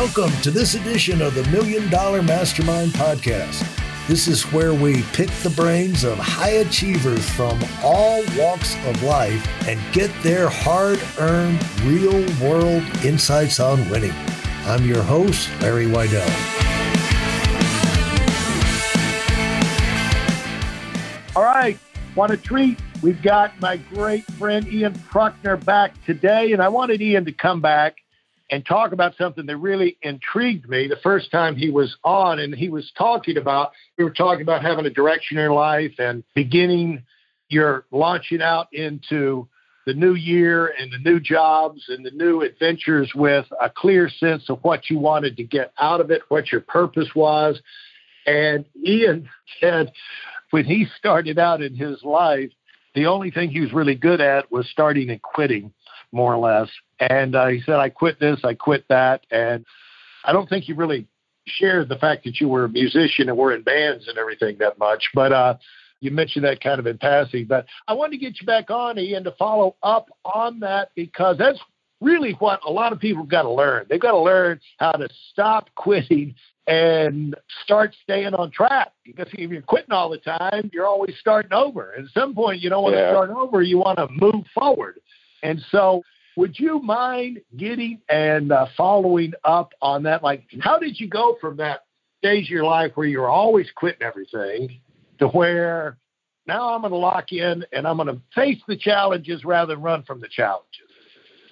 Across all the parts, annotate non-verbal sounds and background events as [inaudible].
Welcome to this edition of the Million Dollar Mastermind Podcast. This is where we pick the brains of high achievers from all walks of life and get their hard earned, real world insights on winning. I'm your host, Larry Weidel. All right, want a treat? We've got my great friend Ian Prukner back today, and I wanted Ian to come back and talk about something that really intrigued me the first time he was on. And he was talking about, we were talking about having a direction in life and beginning your launching out into the new year and the new jobs and the new adventures with a clear sense of what you wanted to get out of it, what your purpose was. And Ian said when he started out in his life, the only thing he was really good at was starting and quitting, more or less. And uh, he said, I quit this, I quit that. And I don't think he really shared the fact that you were a musician and were in bands and everything that much. But uh, you mentioned that kind of in passing. But I wanted to get you back on, Ian, to follow up on that because that's really what a lot of people have got to learn. They've got to learn how to stop quitting and start staying on track. Because if you're quitting all the time, you're always starting over. At some point, you don't want yeah. to start over. You want to move forward. And so would you mind getting and uh, following up on that? Like, how did you go from that stage of your life where you're always quitting everything to where now I'm going to lock in and I'm going to face the challenges rather than run from the challenges?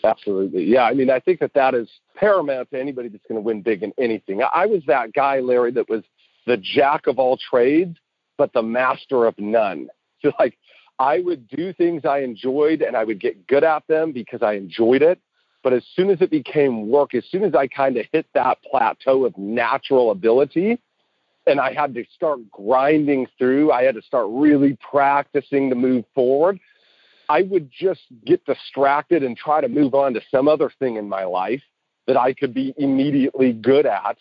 Absolutely. Yeah. I mean, I think that that is paramount to anybody that's going to win big in anything. I was that guy, Larry, that was the jack of all trades, but the master of none. So, [laughs] like, I would do things I enjoyed and I would get good at them because I enjoyed it. But as soon as it became work, as soon as I kind of hit that plateau of natural ability, and I had to start grinding through, I had to start really practicing to move forward. I would just get distracted and try to move on to some other thing in my life that I could be immediately good at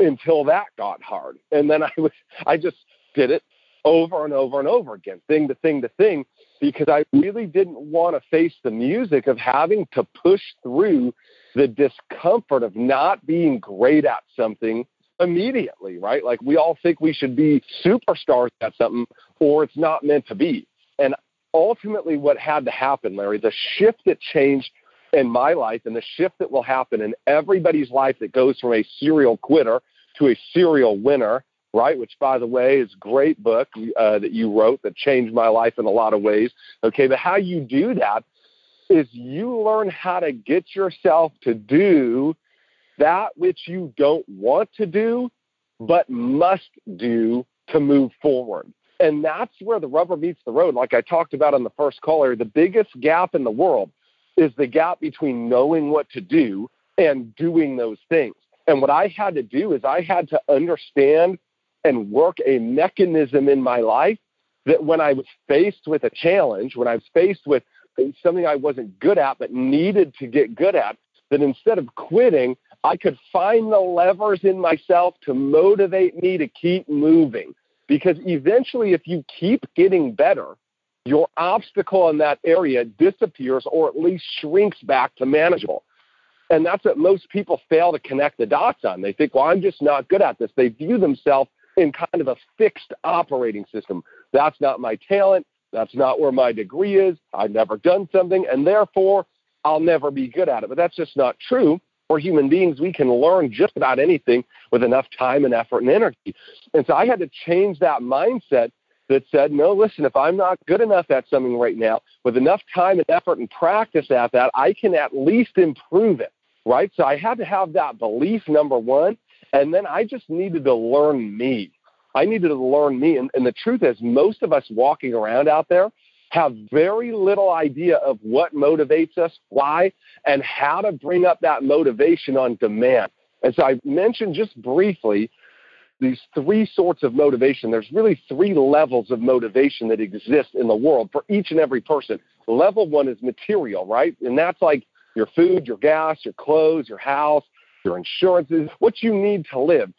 until that got hard. And then I was I just did it over and over and over again, thing to thing to thing, because I really didn't want to face the music of having to push through the discomfort of not being great at something immediately, right? Like we all think we should be superstars at something or it's not meant to be. And ultimately, what had to happen, Larry, the shift that changed in my life and the shift that will happen in everybody's life that goes from a serial quitter to a serial winner right? Which, by the way, is a great book uh, that you wrote that changed my life in a lot of ways. Okay, but how you do that is you learn how to get yourself to do that which you don't want to do, but must do to move forward. And that's where the rubber meets the road. Like I talked about on the first caller, the biggest gap in the world is the gap between knowing what to do and doing those things. And what I had to do is I had to understand and work a mechanism in my life that when I was faced with a challenge, when I was faced with something I wasn't good at but needed to get good at, that instead of quitting, I could find the levers in myself to motivate me to keep moving. Because eventually, if you keep getting better, your obstacle in that area disappears or at least shrinks back to manageable. And that's what most people fail to connect the dots on. They think, well, I'm just not good at this. They view themselves in kind of a fixed operating system. That's not my talent. That's not where my degree is. I've never done something, and therefore I'll never be good at it. But that's just not true. For human beings, we can learn just about anything with enough time and effort and energy. And so I had to change that mindset that said, no, listen, if I'm not good enough at something right now, with enough time and effort and practice at that, I can at least improve it, right? So I had to have that belief, number one. And then I just needed to learn me. I needed to learn me. And, and the truth is, most of us walking around out there have very little idea of what motivates us, why, and how to bring up that motivation on demand. And so I mentioned just briefly these three sorts of motivation. There's really three levels of motivation that exist in the world for each and every person. Level one is material, right? And that's like your food, your gas, your clothes, your house, your insurances, what you need to live.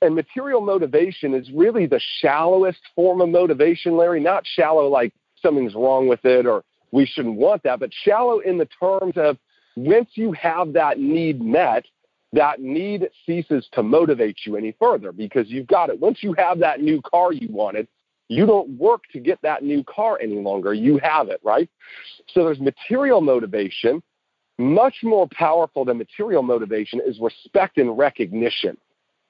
And material motivation is really the shallowest form of motivation, Larry, not shallow like something's wrong with it or we shouldn't want that, but shallow in the terms of once you have that need met, that need ceases to motivate you any further because you've got it. Once you have that new car you wanted, you don't work to get that new car any longer. You have it, right? So there's material motivation. Much more powerful than material motivation is respect and recognition.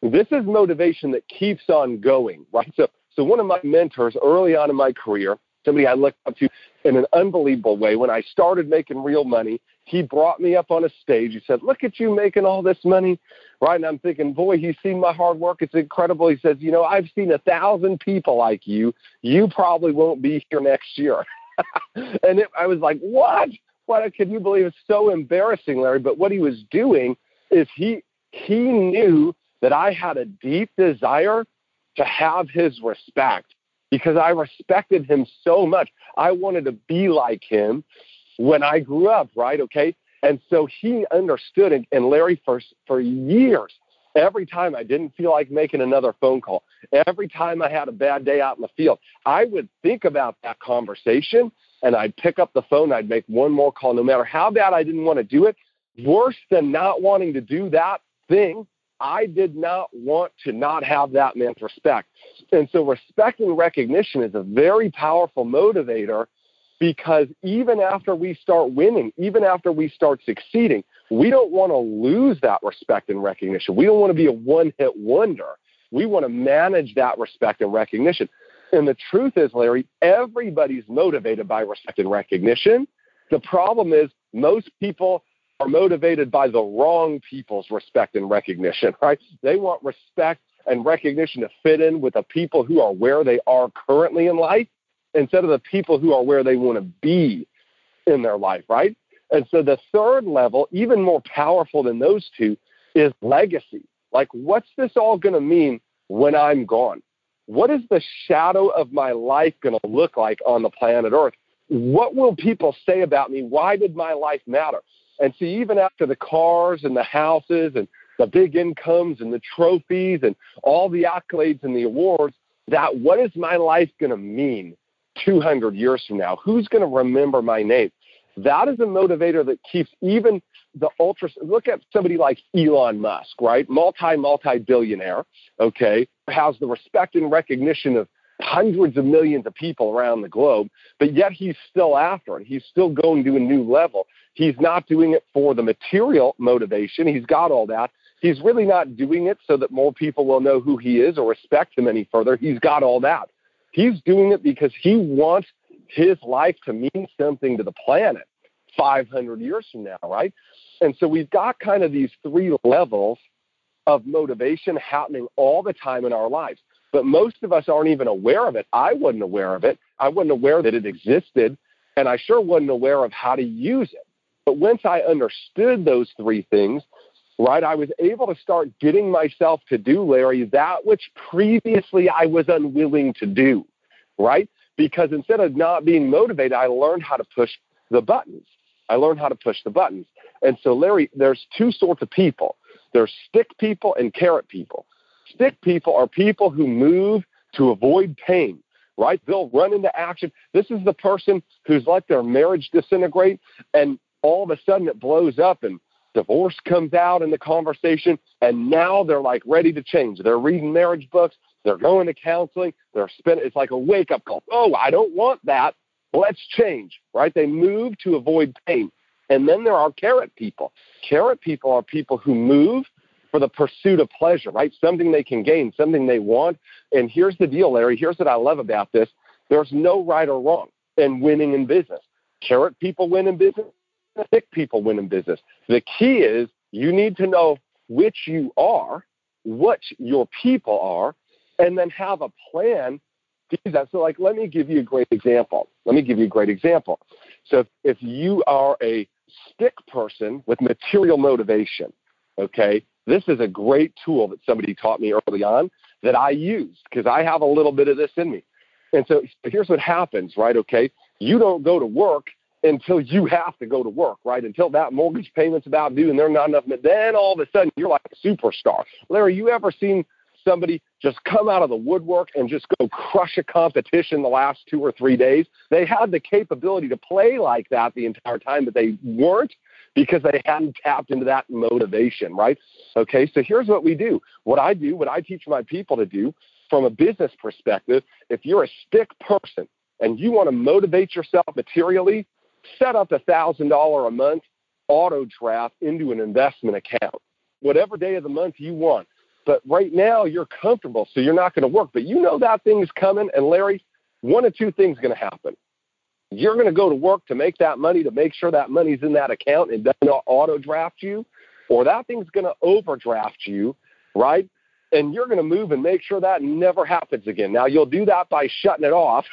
This is motivation that keeps on going, right? So, so one of my mentors early on in my career, somebody I looked up to in an unbelievable way, when I started making real money, he brought me up on a stage. He said, Look at you making all this money. Right. And I'm thinking, Boy, he's seen my hard work. It's incredible. He says, You know, I've seen a thousand people like you. You probably won't be here next year. [laughs] and it, I was like, What? What can you believe? It's so embarrassing, Larry. But what he was doing is he he knew that I had a deep desire to have his respect because I respected him so much. I wanted to be like him when I grew up, right? Okay. And so he understood, and, and Larry, for, for years, every time I didn't feel like making another phone call, every time I had a bad day out in the field, I would think about that conversation and I'd pick up the phone, I'd make one more call, no matter how bad I didn't want to do it. Worse than not wanting to do that thing, I did not want to not have that man's respect. And so respect and recognition is a very powerful motivator because even after we start winning, even after we start succeeding, we don't want to lose that respect and recognition. We don't want to be a one hit wonder. We want to manage that respect and recognition. And the truth is, Larry, everybody's motivated by respect and recognition. The problem is, most people are motivated by the wrong people's respect and recognition, [laughs] right? They want respect and recognition to fit in with the people who are where they are currently in life instead of the people who are where they want to be in their life, right? And so the third level, even more powerful than those two, is legacy. Like, what's this all going to mean when I'm gone? What is the shadow of my life going to look like on the planet Earth? What will people say about me? Why did my life matter? And see, even after the cars and the houses and the big incomes and the trophies and all the accolades and the awards, that what is my life going to mean 200 years from now? Who's going to remember my name? That is a motivator that keeps even the ultra. Look at somebody like Elon Musk, right? Multi, multi billionaire, okay, has the respect and recognition of hundreds of millions of people around the globe, but yet he's still after it. He's still going to a new level. He's not doing it for the material motivation. He's got all that. He's really not doing it so that more people will know who he is or respect him any further. He's got all that. He's doing it because he wants his life to mean something to the planet 500 years from now, right? And so we've got kind of these three levels of motivation happening all the time in our lives. But most of us aren't even aware of it. I wasn't aware of it. I wasn't aware that it existed, and I sure wasn't aware of how to use it. But once I understood those three things, right, I was able to start getting myself to do, Larry, that which previously I was unwilling to do, right? Because instead of not being motivated, I learned how to push the buttons. I learned how to push the buttons. And so, Larry, there's two sorts of people there's stick people and carrot people. Stick people are people who move to avoid pain, right? They'll run into action. This is the person who's let their marriage disintegrate and all of a sudden it blows up and divorce comes out in the conversation and now they're like ready to change they're reading marriage books they're going to counseling. They're spending it's like a wake up call. Oh i don't want that. Let's change right? They move to avoid pain. And then there are carrot people. Carrot people are people who move for the pursuit of pleasure right? Something they can gain something they want. And here's the deal larry. Here's what i love about this. There's no right or wrong in winning in business. Carrot people win in business. Sick people win in business. The key is you need to know which you are, what your people are, and then have a plan to do that. So, like, let me give you a great example. Let me give you a great example. So, if, if you are a stick person with material motivation, okay, this is a great tool that somebody taught me early on that I use because I have a little bit of this in me. And so here's what happens, right? Okay, you don't go to work until you have to go to work, right? Until that mortgage payment's about due and they're not enough. Then all of a sudden you're like a superstar. Larry, you ever seen somebody just come out of the woodwork and just go crush a competition the last two or three days? They had the capability to play like that the entire time, but they weren't because they hadn't tapped into that motivation, right? Okay, so here's what we do. What I do, what I teach my people to do from a business perspective, if you're a stick person and you want to motivate yourself materially, set up a thousand dollar a month auto draft into an investment account, whatever day of the month you want. But right now you're comfortable, so you're not going to work. But you know that thing's coming, and Larry, one of two things going to happen. You're going to go to work to make that money, to make sure that money's in that account and doesn't auto draft you, or that thing's going to overdraft you, right? And you're going to move and make sure that never happens again. Now, you'll do that by shutting it off,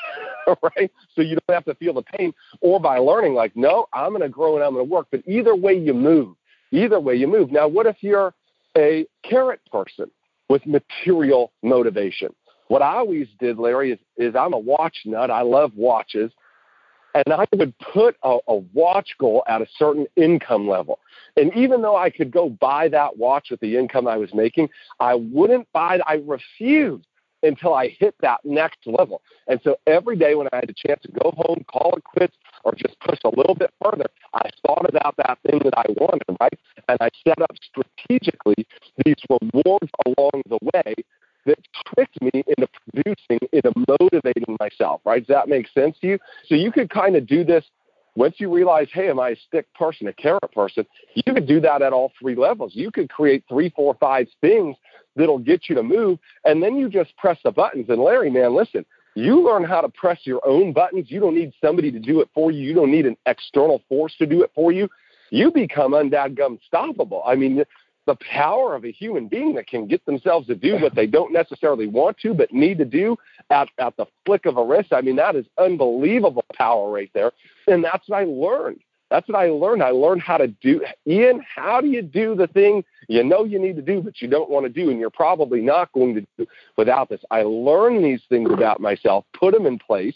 [laughs] right? So you don't have to feel the pain, or by learning, like, no, I'm going to grow and I'm going to work. But either way, you move. Either way, you move. Now, what if you're a carrot person with material motivation? What I always did, Larry, is, is I'm a watch nut. I love watches and I would put a, a, watch goal at a certain income level. And even though I could go buy that watch with the income I was making, I wouldn't buy it. I refused until I hit that next level. And so every day when I had a chance to go home, call it quits, or just push a little bit further, I thought about that thing that I wanted, right? And I set up strategically rewards along the way that tricked me into producing, into motivating myself, right? Does that make sense to you? So you could kind of do this once you realize, hey, am I a stick person, a carrot person? You could do that at all three levels. You could create three, four, five things that'll get you to move, and then you just press the buttons. And Larry, man, listen, you learn how to press your own buttons. You don't need somebody to do it for you. You don't need an external force to do it for you. You become undadgum stoppable. I mean, the power of a human being that can get themselves to do what they don't necessarily want to but need to do at, at the flick of a wrist. I mean, that is unbelievable power right there. And that's what I learned. That's what I learned. I learned how to do. Ian, how do you do the thing you know you need to do, but you don't want to do, and you're probably not going to do without this? I learned these things about myself, put them in place.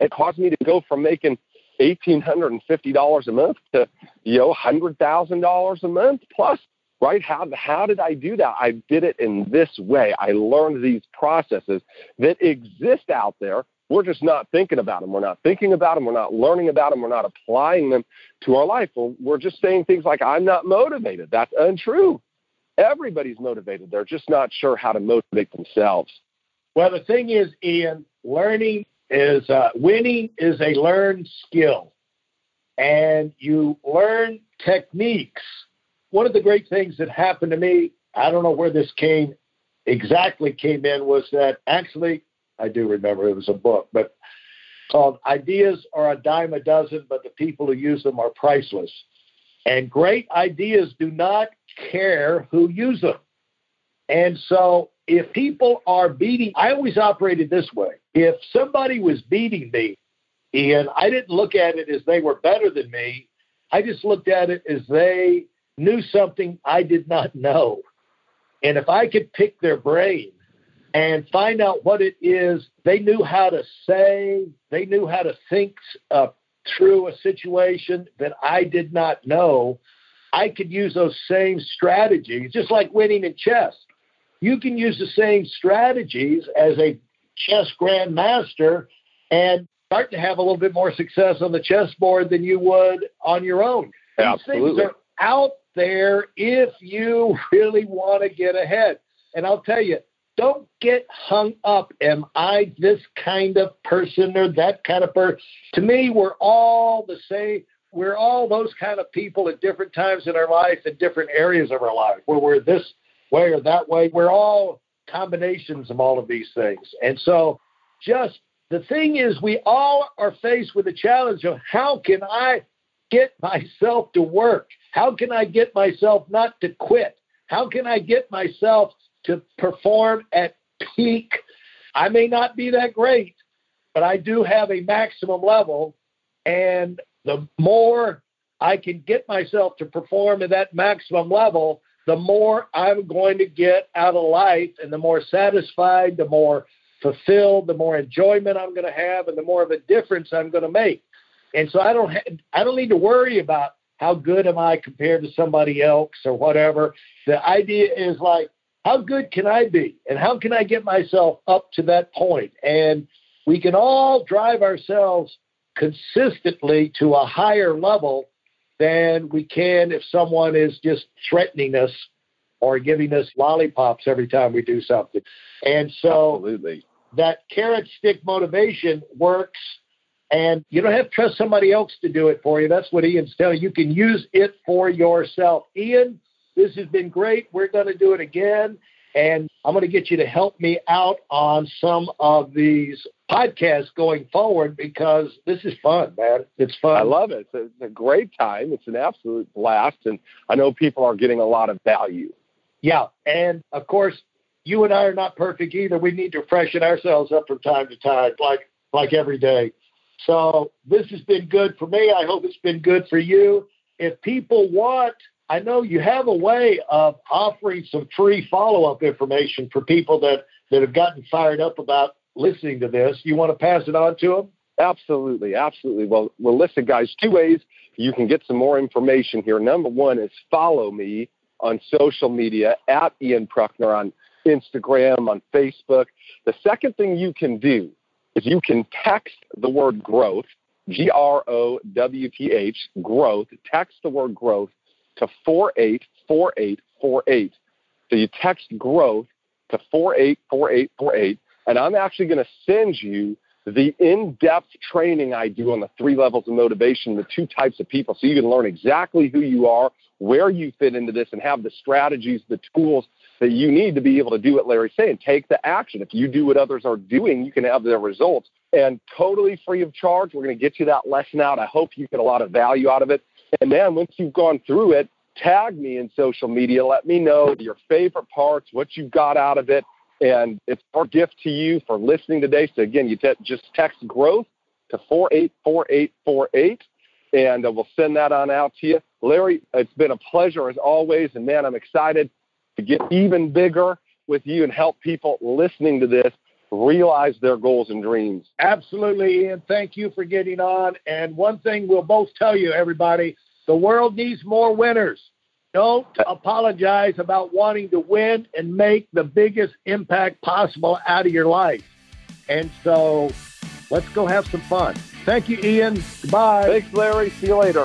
It caused me to go from making eighteen hundred and fifty dollars a month to you know hundred thousand dollars a month plus right? How, how did I do that? I did it in this way. I learned these processes that exist out there. We're just not thinking about them. We're not thinking about them. We're not learning about them. We're not applying them to our life. We're just saying things like, I'm not motivated. That's untrue. Everybody's motivated. They're just not sure how to motivate themselves. Well, the thing is, Ian, learning is uh, winning is a learned skill. And you learn techniques one of the great things that happened to me, I don't know where this came exactly came in, was that actually, I do remember it was a book, but called Ideas Are a Dime a Dozen, but the people who use them are priceless. And great ideas do not care who use them. And so if people are beating, I always operated this way. If somebody was beating me, and I didn't look at it as they were better than me, I just looked at it as they knew something I did not know. And if I could pick their brain and find out what it is they knew how to say, they knew how to think uh, through a situation that I did not know, I could use those same strategies, just like winning in chess. You can use the same strategies as a chess grandmaster and start to have a little bit more success on the chessboard than you would on your own. These Absolutely. things are out there if you really want to get ahead. And I'll tell you, don't get hung up. Am I this kind of person or that kind of person? To me, we're all the same. We're all those kind of people at different times in our life, in different areas of our life, where we're this way or that way. We're all combinations of all of these things. And so, just the thing is, we all are faced with the challenge of how can I get myself to work? How can I get myself not to quit? How can I get myself to perform at peak? I may not be that great, but I do have a maximum level. And the more I can get myself to perform at that maximum level, the more I'm going to get out of life and the more satisfied, the more fulfilled, the more enjoyment I'm going to have, and the more of a difference I'm going to make. And so I don't ha- I don't need to worry about how good am I compared to somebody else or whatever. The idea is like, how good can I be? And how can I get myself up to that point? And we can all drive ourselves consistently to a higher level than we can if someone is just threatening us or giving us lollipops every time we do something. And so Absolutely. that carrot stick motivation works and you don't have to trust somebody else to do it for you. That's what Ian's telling you. You can use it for yourself. Ian, this has been great. We're going to do it again. And I'm going to get you to help me out on some of these podcasts going forward because this is fun, man. It's fun. I love it. It's a, it's a great time. It's an absolute blast. And I know people are getting a lot of value. Yeah. And of course, you and I are not perfect either. We need to freshen ourselves up from time to time, like like every day. So this has been good for me. I hope it's been good for you. If people want, I know you have a way of offering some free follow up information for people that, that have gotten fired up about listening to this. You want to pass it on to them? Absolutely, absolutely. Well, well, listen, guys. Two ways you can get some more information here. Number one is follow me on social media at Ian Prukner on Instagram, on Facebook. The second thing you can do is you can text the word growth, G R O W T H, growth, text the word growth to 484848. So you text growth to 484848, and I'm actually going to send you the in-depth training I do on the three levels of motivation, the two types of people, so you can learn exactly who you are, where you fit into this, and have the strategies, the tools that you need to be able to do what Larry's saying. Take the action. If you do what others are doing, you can have the results. And totally free of charge, we're going to get you that lesson out. I hope you get a lot of value out of it. And then once you've gone through it, tag me in social media. Let me know your favorite parts, what you got out of it. And it's our gift to you for listening today. So again, you te- just text growth to 484848 and uh, we'll send that on out to you. Larry, it's been a pleasure as always. And man, I'm excited to get even bigger with you and help people listening to this realize their goals and dreams. Absolutely, Ian. Thank you for getting on. And one thing we'll both tell you, everybody the world needs more winners. Don't apologize about wanting to win and make the biggest impact possible out of your life. And so let's go have some fun. Thank you, Ian. Goodbye. Thanks, Larry. See you later.